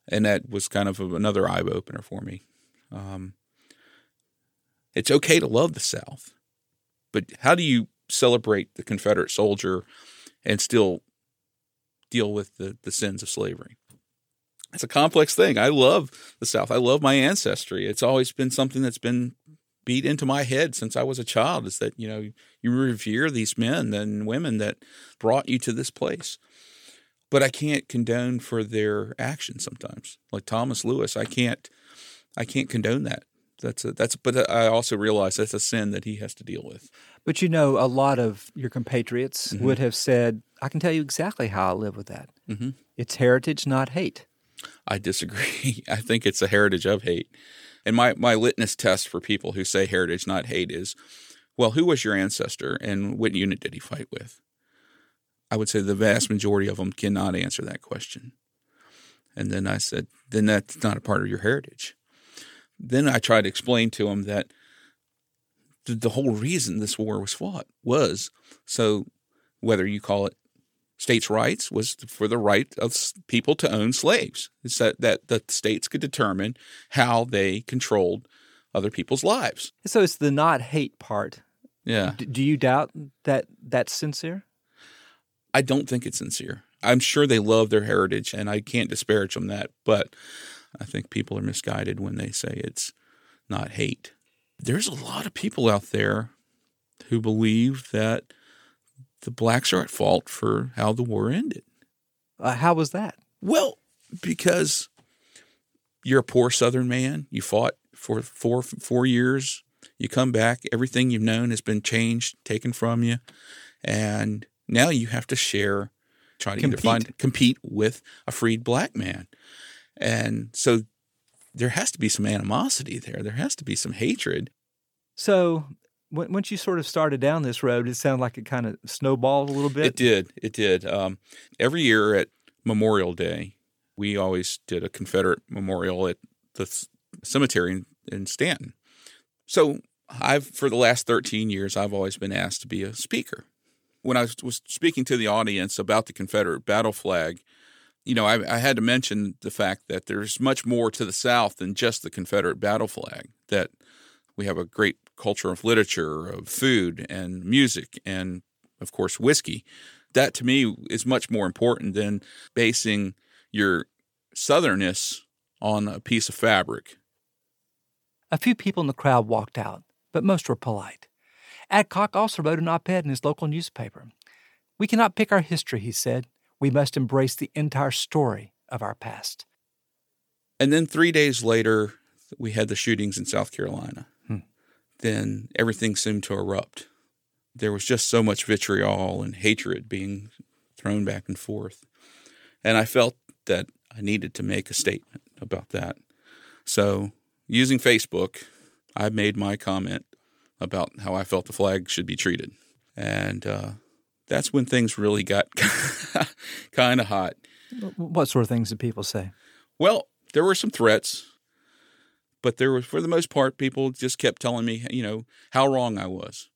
And that was kind of another eye opener for me. Um, it's okay to love the South, but how do you celebrate the Confederate soldier and still deal with the, the sins of slavery? It's a complex thing. I love the South. I love my ancestry. It's always been something that's been beat into my head since I was a child is that, you know, you revere these men and women that brought you to this place. But I can't condone for their actions sometimes. Like Thomas Lewis, I can't I can't condone that. That's a, that's but I also realize that's a sin that he has to deal with. But you know, a lot of your compatriots Mhm. would have said, I can tell you exactly how I live with that. Mhm. It's heritage, not hate. I disagree. I think it's a heritage of hate. And my, my litmus test for people who say heritage, not hate, is well, who was your ancestor and what unit did he fight with? I would say the vast majority of them cannot answer that question. And then I said, then that's not a part of your heritage. Then I tried to explain to them that the, the whole reason this war was fought was so whether you call it states' rights was for the right of people to own slaves. It's that, that the states could determine how they controlled other people's lives. So it's the not hate part. Yeah. D- do you doubt that that's sincere? I don't think it's sincere. I'm sure they love their heritage, and I can't disparage them that, but I think people are misguided when they say it's not hate. There's a lot of people out there who believe that the blacks are at fault for how the war ended. Uh, how was that? Well, because you're a poor Southern man. You fought for four four years. You come back. Everything you've known has been changed, taken from you, and now you have to share, try to Compete. find compete with a freed black man, and so there has to be some animosity there. There has to be some hatred. So once you sort of started down this road, it sounded like it kind of snowballed a little bit. It did. It did. Um, every year at Memorial Day, we always did a Confederate memorial at the cemetery in, in Staunton. So I've, for the last 13 years, I've always been asked to be a speaker. When I was, was speaking to the audience about the Confederate battle flag, you know, I, I had to mention the fact that there's much more to the South than just the Confederate battle flag. That we have a great culture of literature, of food and music, and of course, whiskey. That to me is much more important than basing your southernness on a piece of fabric. A few people in the crowd walked out, but most were polite. Adcock also wrote an op ed in his local newspaper. We cannot pick our history, he said. We must embrace the entire story of our past. And then three days later, we had the shootings in South Carolina. Then everything seemed to erupt. There was just so much vitriol and hatred being thrown back and forth. And I felt that I needed to make a statement about that. So, using Facebook, I made my comment about how I felt the flag should be treated. And uh, that's when things really got kind of hot. What sort of things did people say? Well, there were some threats, but there was, for the most part, people just kept telling me, you know, how wrong I was,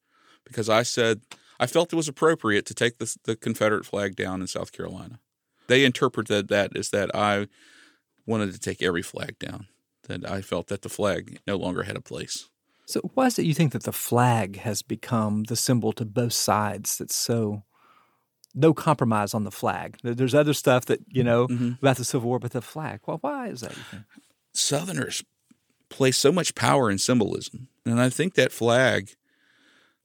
because I said I felt it was appropriate to take the, the Confederate flag down in South Carolina. They interpreted that as that I wanted to take every flag down, that I felt that the flag no longer had a place. So, why is it you think that the flag has become the symbol to both sides that's so no compromise on the flag? There's other stuff that, you mm-hmm. know, mm-hmm. about the Civil War, but the flag, well, why is that? Southerners place so much power in symbolism. And I think that flag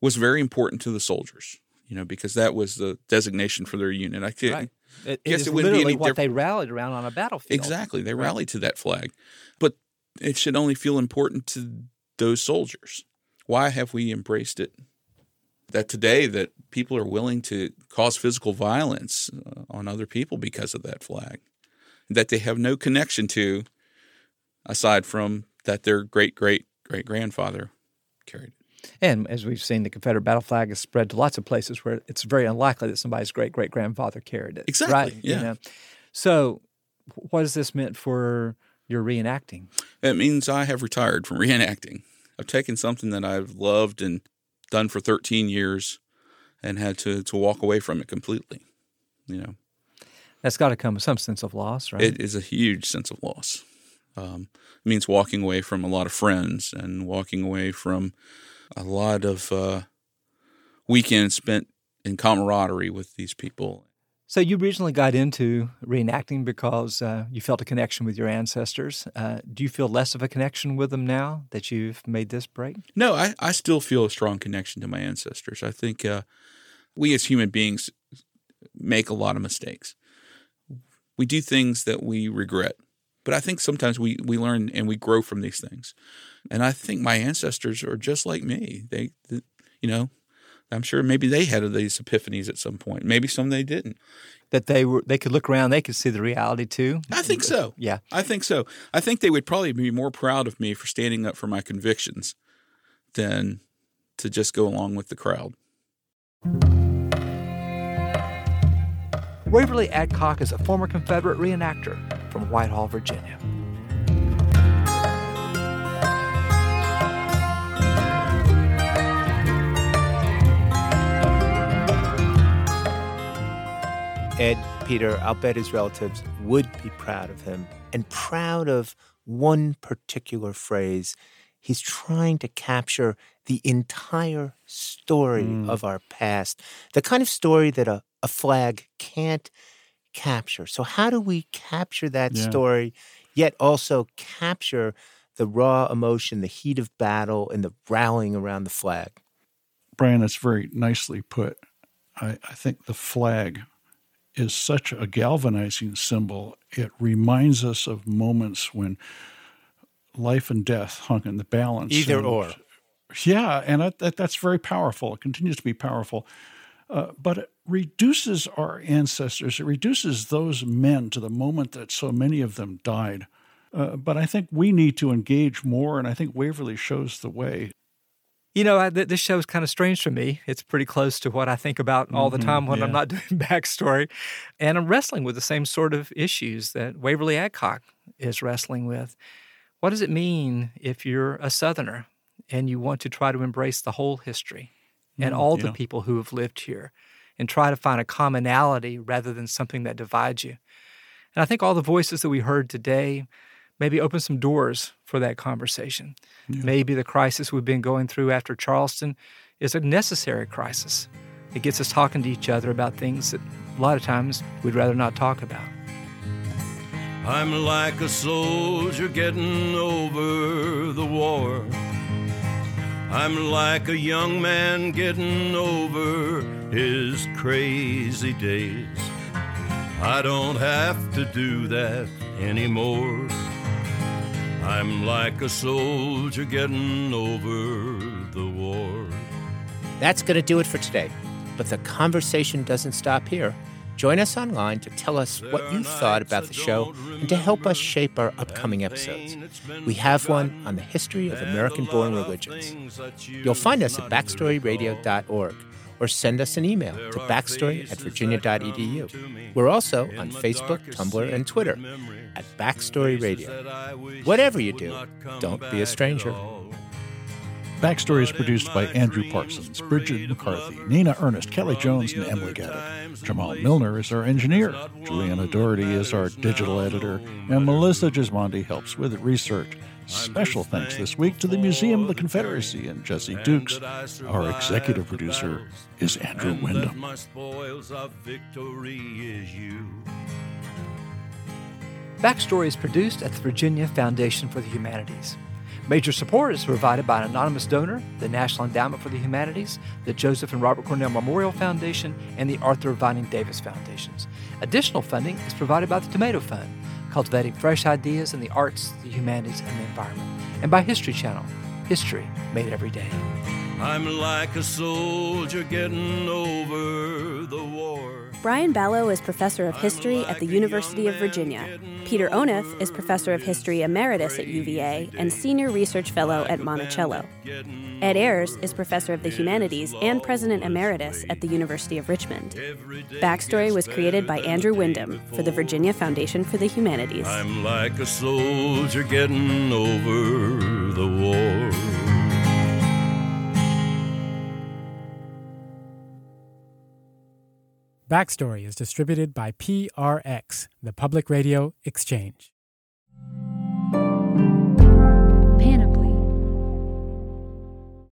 was very important to the soldiers, you know, because that was the designation for their unit. I could, Right. It, it guess is it wouldn't be literally any what diff- they rallied around on a battlefield. Exactly. They Right. rallied to that flag. But it should only feel important to those soldiers. Why have we embraced it? That today that people are willing to cause physical violence uh, on other people because of that flag. That they have no connection to aside from that their great great great grandfather carried. It. And as we've seen, the Confederate battle flag has spread to lots of places where it's very unlikely that somebody's great great grandfather carried it. Exactly, Right. you yeah. know? So, wh- what has this meant for your reenacting? It means I have retired from reenacting. I've taken something that I've loved and done for 13 years and had to, to walk away from it completely. You know, That's got to come with some sense of loss, right? it is a huge sense of loss. Um, it means walking away from a lot of friends and walking away from a lot of uh, weekends spent in camaraderie with these people. So you originally got into reenacting because uh, you felt a connection with your ancestors. Uh, do you feel less of a connection with them now that you've made this break? No, I, I still feel a strong connection to my ancestors. I think uh, we as human beings make a lot of mistakes. We do things that we regret, but I think sometimes we, we learn and we grow from these things. And I think my ancestors are just like me. They, th- you know, I'm sure maybe they had these epiphanies at some point. Maybe some they didn't. That they were they could look around, they could see the reality too. I think so. Yeah. I think so. I think they would probably be more proud of me for standing up for my convictions than to just go along with the crowd. Waverly Adcock is a former Confederate reenactor from Whitehall, Virginia. Ed, Peter, I'll bet his relatives would be proud of him and proud of one particular phrase. He's trying to capture the entire story hmm. of our past, the kind of story that a, a flag can't capture. So, how do we capture that Yeah. story, yet also capture the raw emotion, the heat of battle, and the rallying around the flag. Brian, that's very nicely put. I, I think the flag is such a galvanizing symbol. It reminds us of moments when life and death hung in the balance. Either and, or. Yeah, and that, that, that's very powerful. It continues to be powerful. Uh, but it reduces our ancestors, it reduces those men to the moment that so many of them died. Uh, but I think we need to engage more, and I think Waverly shows the way. You know, I, this show is kind of strange for me. It's pretty close to what I think about all the Mhm, time when I'm not doing backstory. And I'm wrestling with the same sort of issues that Waverly Adcock is wrestling with. What does it mean if you're a Southerner and you want to try to embrace the whole history and Mm, all the people who have lived here and try to find a commonality rather than something that divides you? And I think all the voices that we heard today maybe open some doors for that conversation. Maybe the crisis we've been going through after Charleston is a necessary crisis. It gets us talking to each other about things that a lot of times we'd rather not talk about. I'm like a soldier getting over the war. I'm like a young man getting over his crazy days. I don't have to do that anymore. I'm like a soldier getting over the war. That's going to do it for today. But the conversation doesn't stop here. Join us online to tell us what you thought about the show and to help us shape our upcoming episodes. We have one on the history of American born religions. You'll find us at backstoryradio.org or send us an email to backstory at virginia.edu. We're also on Facebook, Tumblr, and Twitter at Backstory Radio. Whatever you do, don't be a stranger. Backstory is produced by Andrew Parsons, Bridget McCarthy, Nina Ernest, Kelly Jones, and Emily Gadek. Jamal Milner is our engineer. Juliana Doherty is our digital editor. And Melissa Gismondi helps with research. Special thanks this week to the Museum of the Confederacy and Jesse Dukes. Our executive producer is Andrew And Wyndham. my spoils of victory is you. Backstory is produced at the Virginia Foundation for the Humanities. Major support is provided by an anonymous donor, the National Endowment for the Humanities, the Joseph and Robert Cornell Memorial Foundation, and the Arthur Vining Davis Foundations. Additional funding is provided by the Tomato Fund, cultivating fresh ideas in the arts, the humanities, and the environment, and by History Channel, history made every day. I'm like a soldier getting over the war. Brian Balogh is professor of history at the University of Virginia. Peter Onuf is professor of history emeritus at UVA and senior research fellow at Monticello. Ed Ayers is professor of the humanities and president emeritus at the University of Richmond. Backstory was created by Andrew Wyndham for the Virginia Foundation for the Humanities. I'm like a soldier getting over the war. Backstory is distributed by PRX, the Public Radio Exchange.